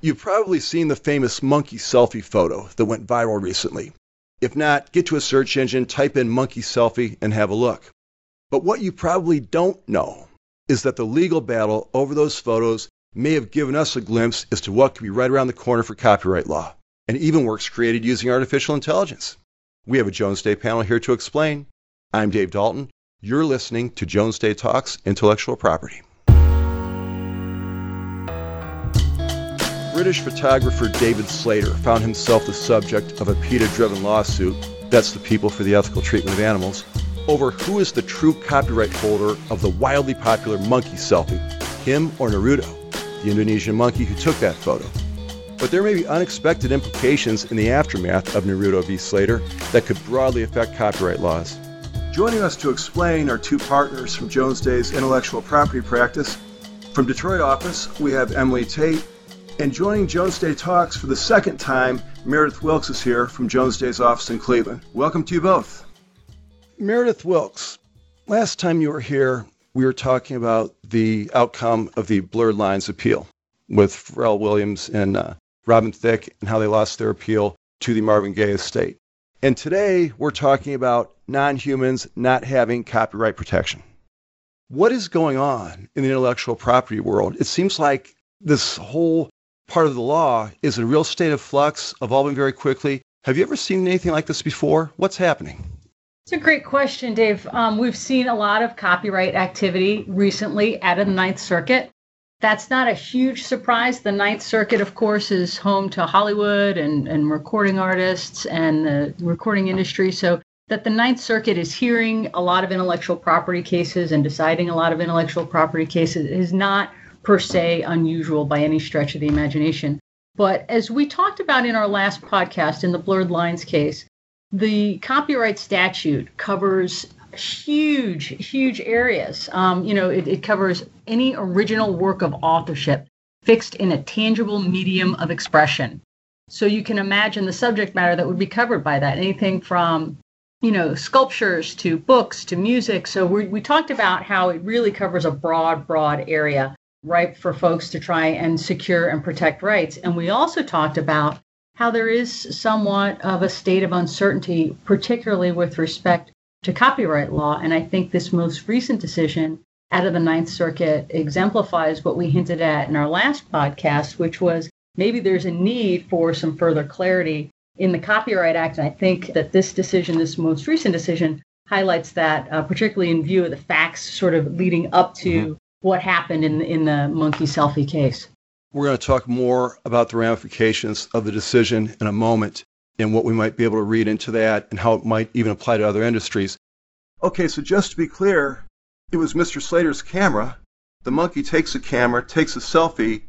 You've probably seen the famous monkey selfie photo that went viral recently. If not, get to a search engine, type in monkey selfie, and have a look. But what you probably don't know is that the legal battle over those photos may have given us a glimpse as to what could be right around the corner for copyright law, and even works created using artificial intelligence. We have a Jones Day panel here to explain. I'm Dave Dalton. You're listening to Jones Day Talks Intellectual Property. British photographer David Slater found himself the subject of a PETA driven lawsuit, that's the People for the Ethical Treatment of Animals, over who is the true copyright holder of the wildly popular monkey selfie, him or Naruto, the Indonesian monkey who took that photo. But there may be unexpected implications in the aftermath of Naruto v. Slater that could broadly affect copyright laws. Joining us to explain are two partners from Jones Day's intellectual property practice. From Detroit office, we have Emily Tait and joining Jones Day Talks for the second time, Meredith Wilkes is here from Jones Day's office in Cleveland. Welcome to you both. Meredith Wilkes, last time you were here, we were talking about the outcome of the Blurred Lines appeal with Pharrell Williams and uh, Robin Thicke and how they lost their appeal to the Marvin Gaye estate. And today we're talking about non humans not having copyright protection. What is going on in the intellectual property world? It seems like this whole part of the law is in a real state of flux, evolving very quickly. Have you ever seen anything like this before? What's happening? It's a great question, Dave. Um, we've seen a lot of copyright activity recently out of the Ninth Circuit. That's not a huge surprise. The Ninth Circuit, of course, is home to Hollywood and, and recording artists and the recording industry. So that the Ninth Circuit is hearing a lot of intellectual property cases and deciding a lot of intellectual property cases is not per se unusual by any stretch of the imagination. But as we talked about in our last podcast, in the Blurred Lines case, the copyright statute covers huge, huge areas. Um, you know, it, it covers any original work of authorship fixed in a tangible medium of expression. So you can imagine the subject matter that would be covered by that. Anything from, you know, sculptures to books to music. So we, we talked about how it really covers a broad, broad area ripe for folks to try and secure and protect rights. And we also talked about how there is somewhat of a state of uncertainty, particularly with respect to copyright law. And I think this most recent decision out of the Ninth Circuit exemplifies what we hinted at in our last podcast, which was maybe there's a need for some further clarity in the Copyright Act. And I think that this decision, this most recent decision, highlights that, uh, particularly in view of the facts sort of leading up to mm-hmm what happened in in the monkey selfie case. We're going to talk more about the ramifications of the decision in a moment and what we might be able to read into that and how it might even apply to other industries. Okay, so just to be clear, it was Mr. Slater's camera. The monkey takes a camera, takes a selfie,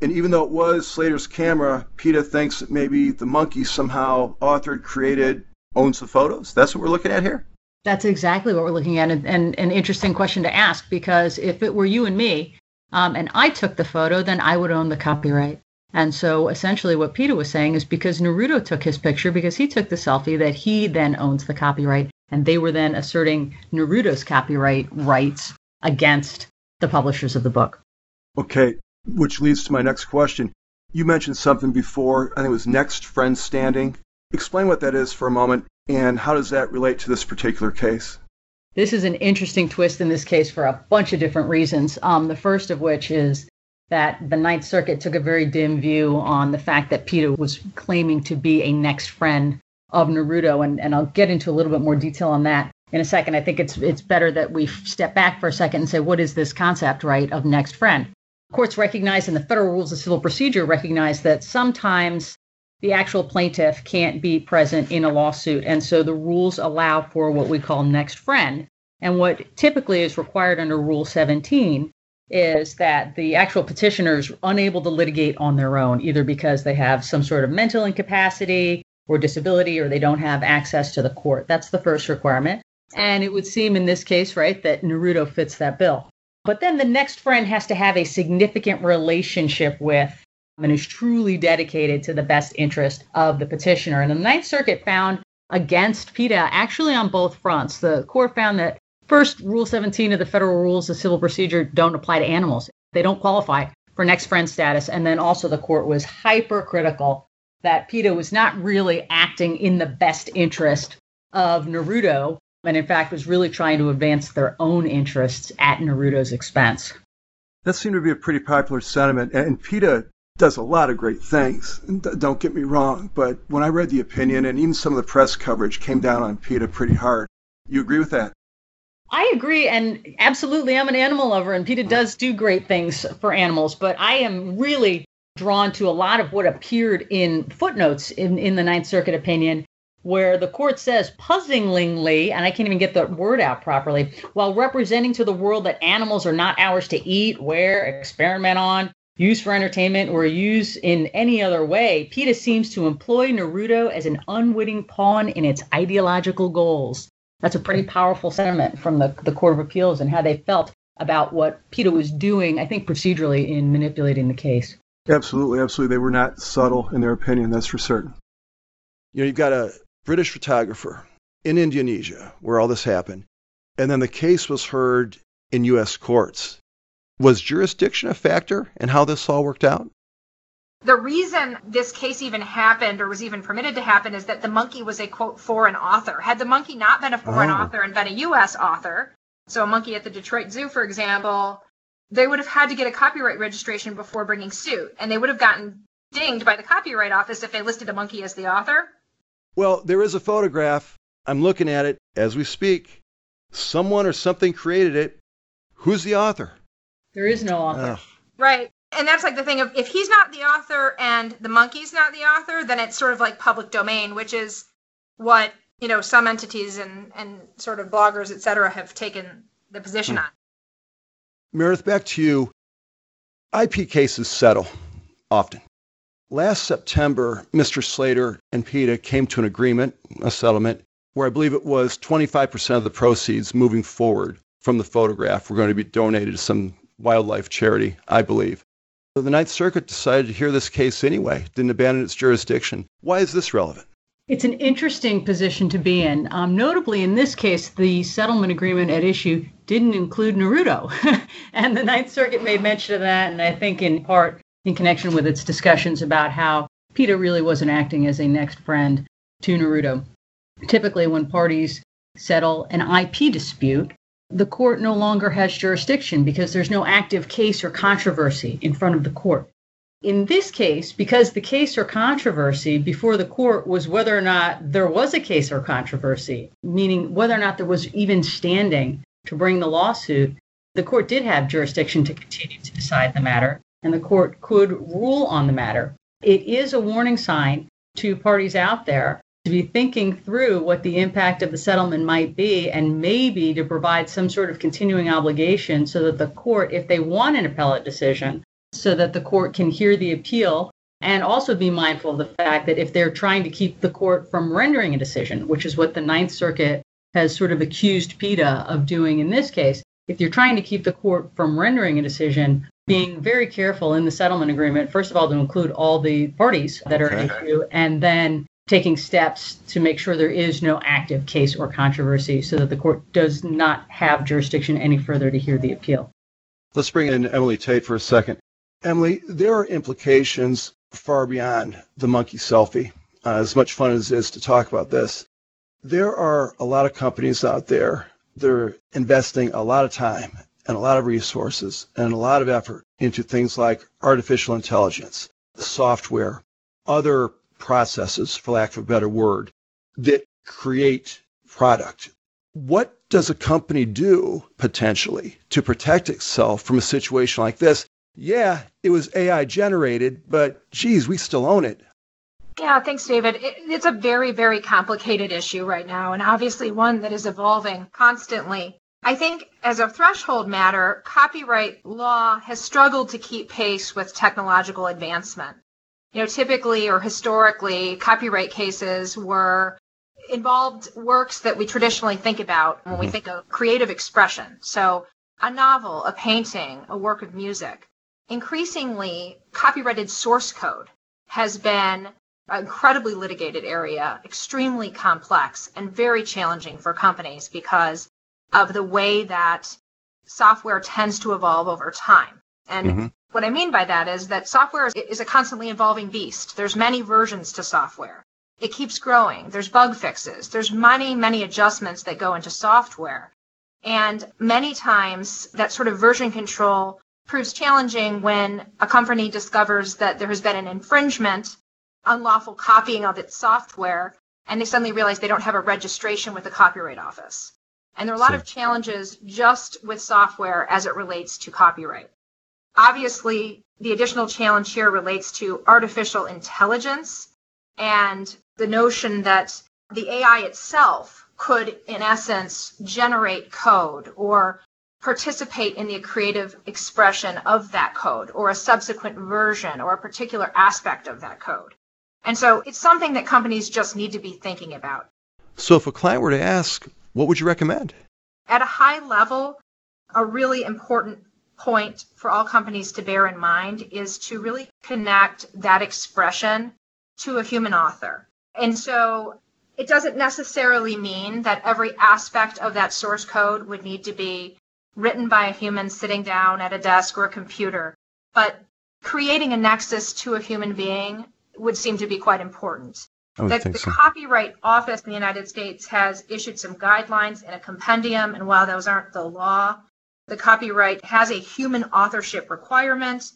and even though it was Slater's camera, PETA thinks that maybe the monkey somehow authored, created, owns the photos. That's what we're looking at here? That's exactly what we're looking at, and, an interesting question to ask because if it were you and me, um, and I took the photo, then I would own the copyright. And so essentially, what PETA was saying is because Naruto took his picture, because he took the selfie, that he then owns the copyright, and they were then asserting Naruto's copyright rights against the publishers of the book. Okay, which leads to my next question. You mentioned something before, I think it was next friend standing. Explain what that is for a moment and how does that relate to this particular case? This is an interesting twist in this case for a bunch of different reasons. Um, the first of which is that the Ninth Circuit took a very dim view on the fact that PETA was claiming to be a next friend of Naruto, and, and I'll get into a little bit more detail on that in a second. I think it's it's better that we step back for a second and say what is this concept, right, of next friend? Courts recognize and the federal rules of civil procedure recognize that sometimes the actual plaintiff can't be present in a lawsuit. And so the rules allow for what we call next friend. And what typically is required under Rule 17 is that the actual petitioner is unable to litigate on their own, either because they have some sort of mental incapacity or disability or they don't have access to the court. That's the first requirement. And it would seem in this case, right, that Naruto fits that bill. But then the next friend has to have a significant relationship with and is truly dedicated to the best interest of the petitioner. And the Ninth Circuit found against PETA actually on both fronts. The court found that first, Rule 17 of the Federal Rules of Civil Procedure don't apply to animals. They don't qualify for next friend status. And then also the court was hypercritical that PETA was not really acting in the best interest of Naruto, and in fact was really trying to advance their own interests at Naruto's expense. That seemed to be a pretty popular sentiment, and PETA does a lot of great things. Don't get me wrong, but when I read the opinion and even some of the press coverage came down on PETA pretty hard. You agree with that? I agree, and absolutely, I'm an animal lover, and PETA does do great things for animals. But I am really drawn to a lot of what appeared in footnotes in, in the Ninth Circuit opinion, where the court says puzzlingly, and I can't even get the word out properly, while representing to the world that animals are not ours to eat, wear, experiment on, use for entertainment, or use in any other way, PETA seems to employ Naruto as an unwitting pawn in its ideological goals. That's a pretty powerful sentiment from the, the Court of Appeals and how they felt about what PETA was doing, I think, procedurally in manipulating the case. Absolutely, absolutely. They were not subtle in their opinion, that's for certain. You know, you've got a British photographer in Indonesia where all this happened, and then the case was heard in U.S. courts. Was jurisdiction a factor in how this all worked out? The reason this case even happened or was even permitted to happen is that the monkey was a quote foreign author. Had the monkey not been a foreign oh. author and been a U.S. author, so a monkey at the Detroit Zoo, for example, they would have had to get a copyright registration before bringing suit, and they would have gotten dinged by the Copyright Office if they listed a monkey as the author. Well, there is a photograph. I'm looking at it as we speak. Someone or something created it. Who's the author? There is no author. Ugh. Right. And that's like the thing of if he's not the author and the monkey's not the author, then it's sort of like public domain, which is what, you know, some entities and, and sort of bloggers, et cetera, have taken the position hmm. on. Meredith, back to you. IP cases settle often. Last September, Mr. Slater and PETA came to an agreement, a settlement, where I believe it was 25% of the proceeds moving forward from the photograph were going to be donated to some wildlife charity, I believe. So the Ninth Circuit decided to hear this case anyway, didn't abandon its jurisdiction. Why is this relevant? It's an interesting position to be in. Um, notably, in this case, the settlement agreement at issue didn't include Naruto. and the Ninth Circuit made mention of that, and I think in part in connection with its discussions about how PETA really wasn't acting as a next friend to Naruto. Typically, when parties settle an IP dispute, the court no longer has jurisdiction because there's no active case or controversy in front of the court. In this case, because the case or controversy before the court was whether or not there was a case or controversy, meaning whether or not there was even standing to bring the lawsuit, the court did have jurisdiction to continue to decide the matter, and the court could rule on the matter. It is a warning sign to parties out there to be thinking through what the impact of the settlement might be and maybe to provide some sort of continuing obligation so that the court, if they want an appellate decision, so that the court can hear the appeal and also be mindful of the fact that if they're trying to keep the court from rendering a decision, which is what the Ninth Circuit has sort of accused PETA of doing in this case, if you're trying to keep the court from rendering a decision, being very careful in the settlement agreement, first of all, to include all the parties that are okay. issue, and then taking steps to make sure there is no active case or controversy so that the court does not have jurisdiction any further to hear the appeal. Let's bring in Emily Tait for a second. Emily, there are implications far beyond the monkey selfie. Uh, as much fun as it is to talk about this, there are a lot of companies out there that are investing a lot of time and a lot of resources and a lot of effort into things like artificial intelligence, software, other processes, for lack of a better word, that create product. What does a company do potentially to protect itself from a situation like this yeah, it was AI generated, but geez, we still own it. Yeah, thanks, David. It, it's a very, very complicated issue right now, and obviously one that is evolving constantly. I think as a threshold matter, copyright law has struggled to keep pace with technological advancement. You know, typically or historically, copyright cases were involved works that we traditionally think about when we mm-hmm. think of creative expression. So a novel, a painting, a work of music increasingly copyrighted source code has been an incredibly litigated area, extremely complex and very challenging for companies because of the way that software tends to evolve over time. And mm-hmm. What I mean by that is that software is a constantly evolving beast. There's many versions to software. It keeps growing. There's bug fixes. There's many, many adjustments that go into software. And many times that sort of version control proves challenging when a company discovers that there has been an infringement, unlawful copying of its software, and they suddenly realize they don't have a registration with the Copyright Office. And there are a lot of challenges just with software as it relates to copyright. Obviously, the additional challenge here relates to artificial intelligence and the notion that the AI itself could, in essence, generate code or participate in the creative expression of that code or a subsequent version or a particular aspect of that code. And so it's something that companies just need to be thinking about. So if a client were to ask, what would you recommend? At a high level, a really important point for all companies to bear in mind is to really connect that expression to a human author. And so it doesn't necessarily mean that every aspect of that source code would need to be written by a human sitting down at a desk or a computer, but creating a nexus to a human being would seem to be quite important. The, the so. Copyright Office in the United States has issued some guidelines in a compendium, and while those aren't the law, the copyright has a human authorship requirement.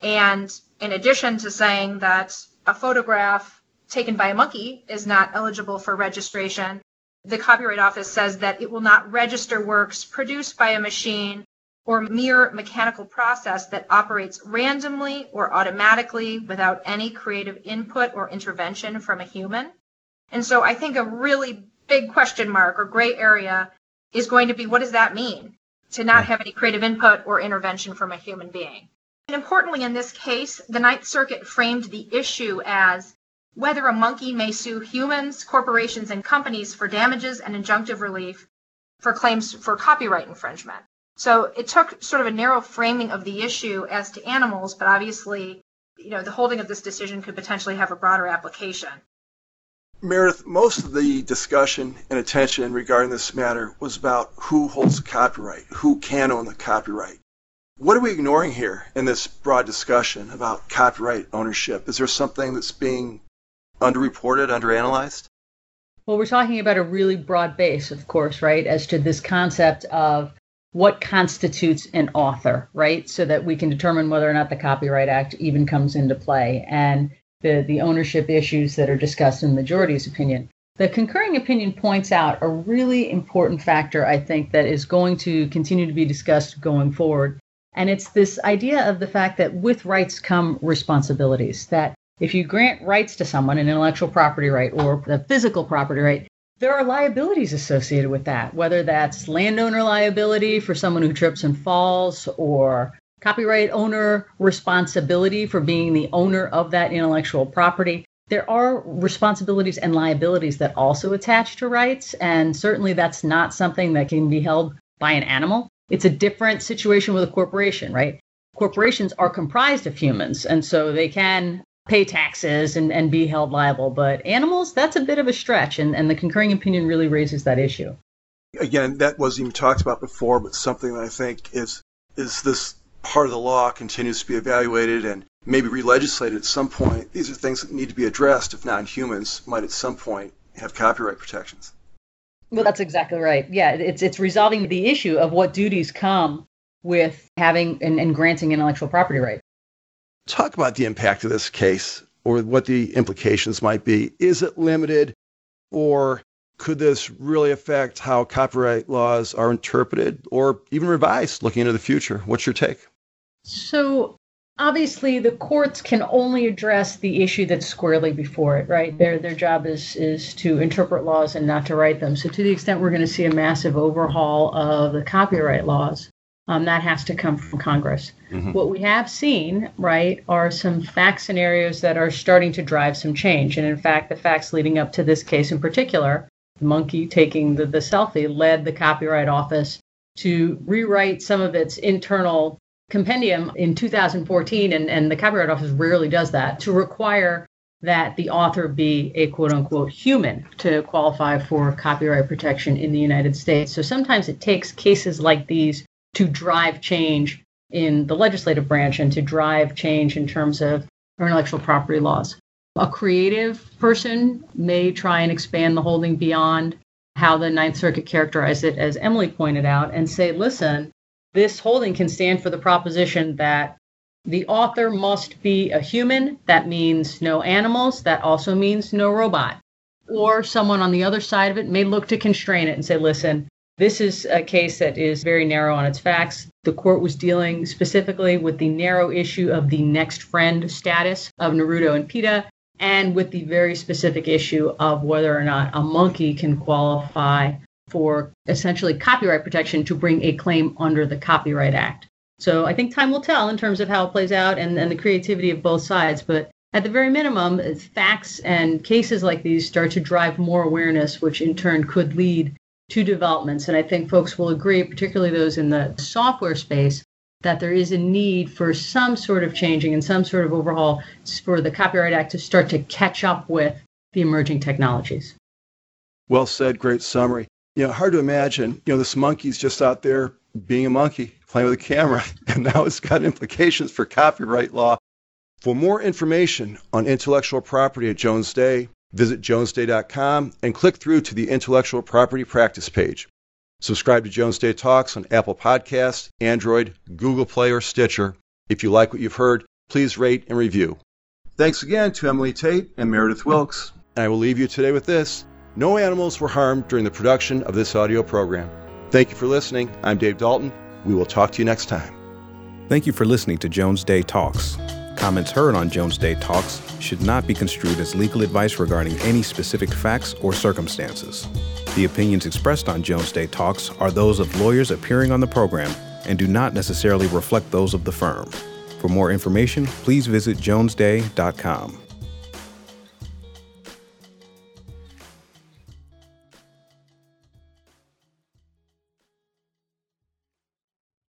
And in addition to saying that a photograph taken by a monkey is not eligible for registration, the Copyright Office says that it will not register works produced by a machine or mere mechanical process that operates randomly or automatically without any creative input or intervention from a human. And so I think a really big question mark or gray area is going to be what does that mean to not have any creative input or intervention from a human being? And importantly, in this case, the Ninth Circuit framed the issue as whether a monkey may sue humans, corporations, and companies for damages and injunctive relief for claims for copyright infringement. So it took sort of a narrow framing of the issue as to animals, but obviously, you know, the holding of this decision could potentially have a broader application. Meredith, most of the discussion and attention regarding this matter was about who holds the copyright, who can own the copyright. What are we ignoring here in this broad discussion about copyright ownership? Is there something that's being underreported, underanalyzed? Well, we're talking about a really broad base, of course, right, as to this concept of what constitutes an author, right? So that we can determine whether or not the Copyright Act even comes into play and the, the ownership issues that are discussed in the majority's opinion. The concurring opinion points out a really important factor, I think, that is going to continue to be discussed going forward. And it's this idea of the fact that with rights come responsibilities. That if you grant rights to someone, an intellectual property right or a physical property right, there are liabilities associated with that, whether that's landowner liability for someone who trips and falls, or copyright owner responsibility for being the owner of that intellectual property. There are responsibilities and liabilities that also attach to rights, and certainly that's not something that can be held by an animal. It's a different situation with a corporation, right? Corporations are comprised of humans, and so they can pay taxes and, and be held liable. But animals, that's a bit of a stretch, and, and the concurring opinion really raises that issue. Again, that wasn't even talked about before, but something that I think is is this part of the law continues to be evaluated and maybe re-legislated at some point. These are things that need to be addressed, if not humans might at some point have copyright protections. Well, that's exactly right. Yeah, it's it's resolving the issue of what duties come with having and, and granting intellectual property rights. Talk about the impact of this case or what the implications might be. Is it limited or could this really affect how copyright laws are interpreted or even revised looking into the future? What's your take? So, obviously, the courts can only address the issue that's squarely before it, right? Their, their job is, is to interpret laws and not to write them. So, to the extent we're going to see a massive overhaul of the copyright laws, um, that has to come from Congress. Mm-hmm. What we have seen, right, are some fact scenarios that are starting to drive some change. And in fact, the facts leading up to this case in particular, the monkey taking the, the selfie, led the Copyright Office to rewrite some of its internal compendium in 2014. And, and the Copyright Office rarely does that to require that the author be a quote unquote human to qualify for copyright protection in the United States. So sometimes it takes cases like these to drive change in the legislative branch and to drive change in terms of intellectual property laws. A creative person may try and expand the holding beyond how the Ninth Circuit characterized it, as Emily pointed out, and say, listen, this holding can stand for the proposition that the author must be a human. That means no animals. That also means no robot. Or someone on the other side of it may look to constrain it and say, listen, this is a case that is very narrow on its facts. The court was dealing specifically with the narrow issue of the next friend status of Naruto and PETA, and with the very specific issue of whether or not a monkey can qualify for essentially copyright protection to bring a claim under the Copyright Act. So I think time will tell in terms of how it plays out and, and the creativity of both sides. But at the very minimum, facts and cases like these start to drive more awareness, which in turn could lead to developments. And I think folks will agree, particularly those in the software space, that there is a need for some sort of changing and some sort of overhaul for the Copyright Act to start to catch up with the emerging technologies. Well said, great summary. You know, hard to imagine, you know, this monkey's just out there being a monkey, playing with a camera, and now it's got implications for copyright law. For more information on intellectual property at Jones Day, Visit jonesday.com and click through to the intellectual property practice page. Subscribe to Jones Day Talks on Apple Podcasts, Android, Google Play, or Stitcher. If you like what you've heard, please rate and review. Thanks again to Emily Tait and Meredith Wilkes. And I will leave you today with this. No animals were harmed during the production of this audio program. Thank you for listening. I'm Dave Dalton. We will talk to you next time. Thank you for listening to Jones Day Talks. Comments heard on Jones Day Talks should not be construed as legal advice regarding any specific facts or circumstances. The opinions expressed on Jones Day Talks are those of lawyers appearing on the program and do not necessarily reflect those of the firm. For more information, please visit jonesday.com.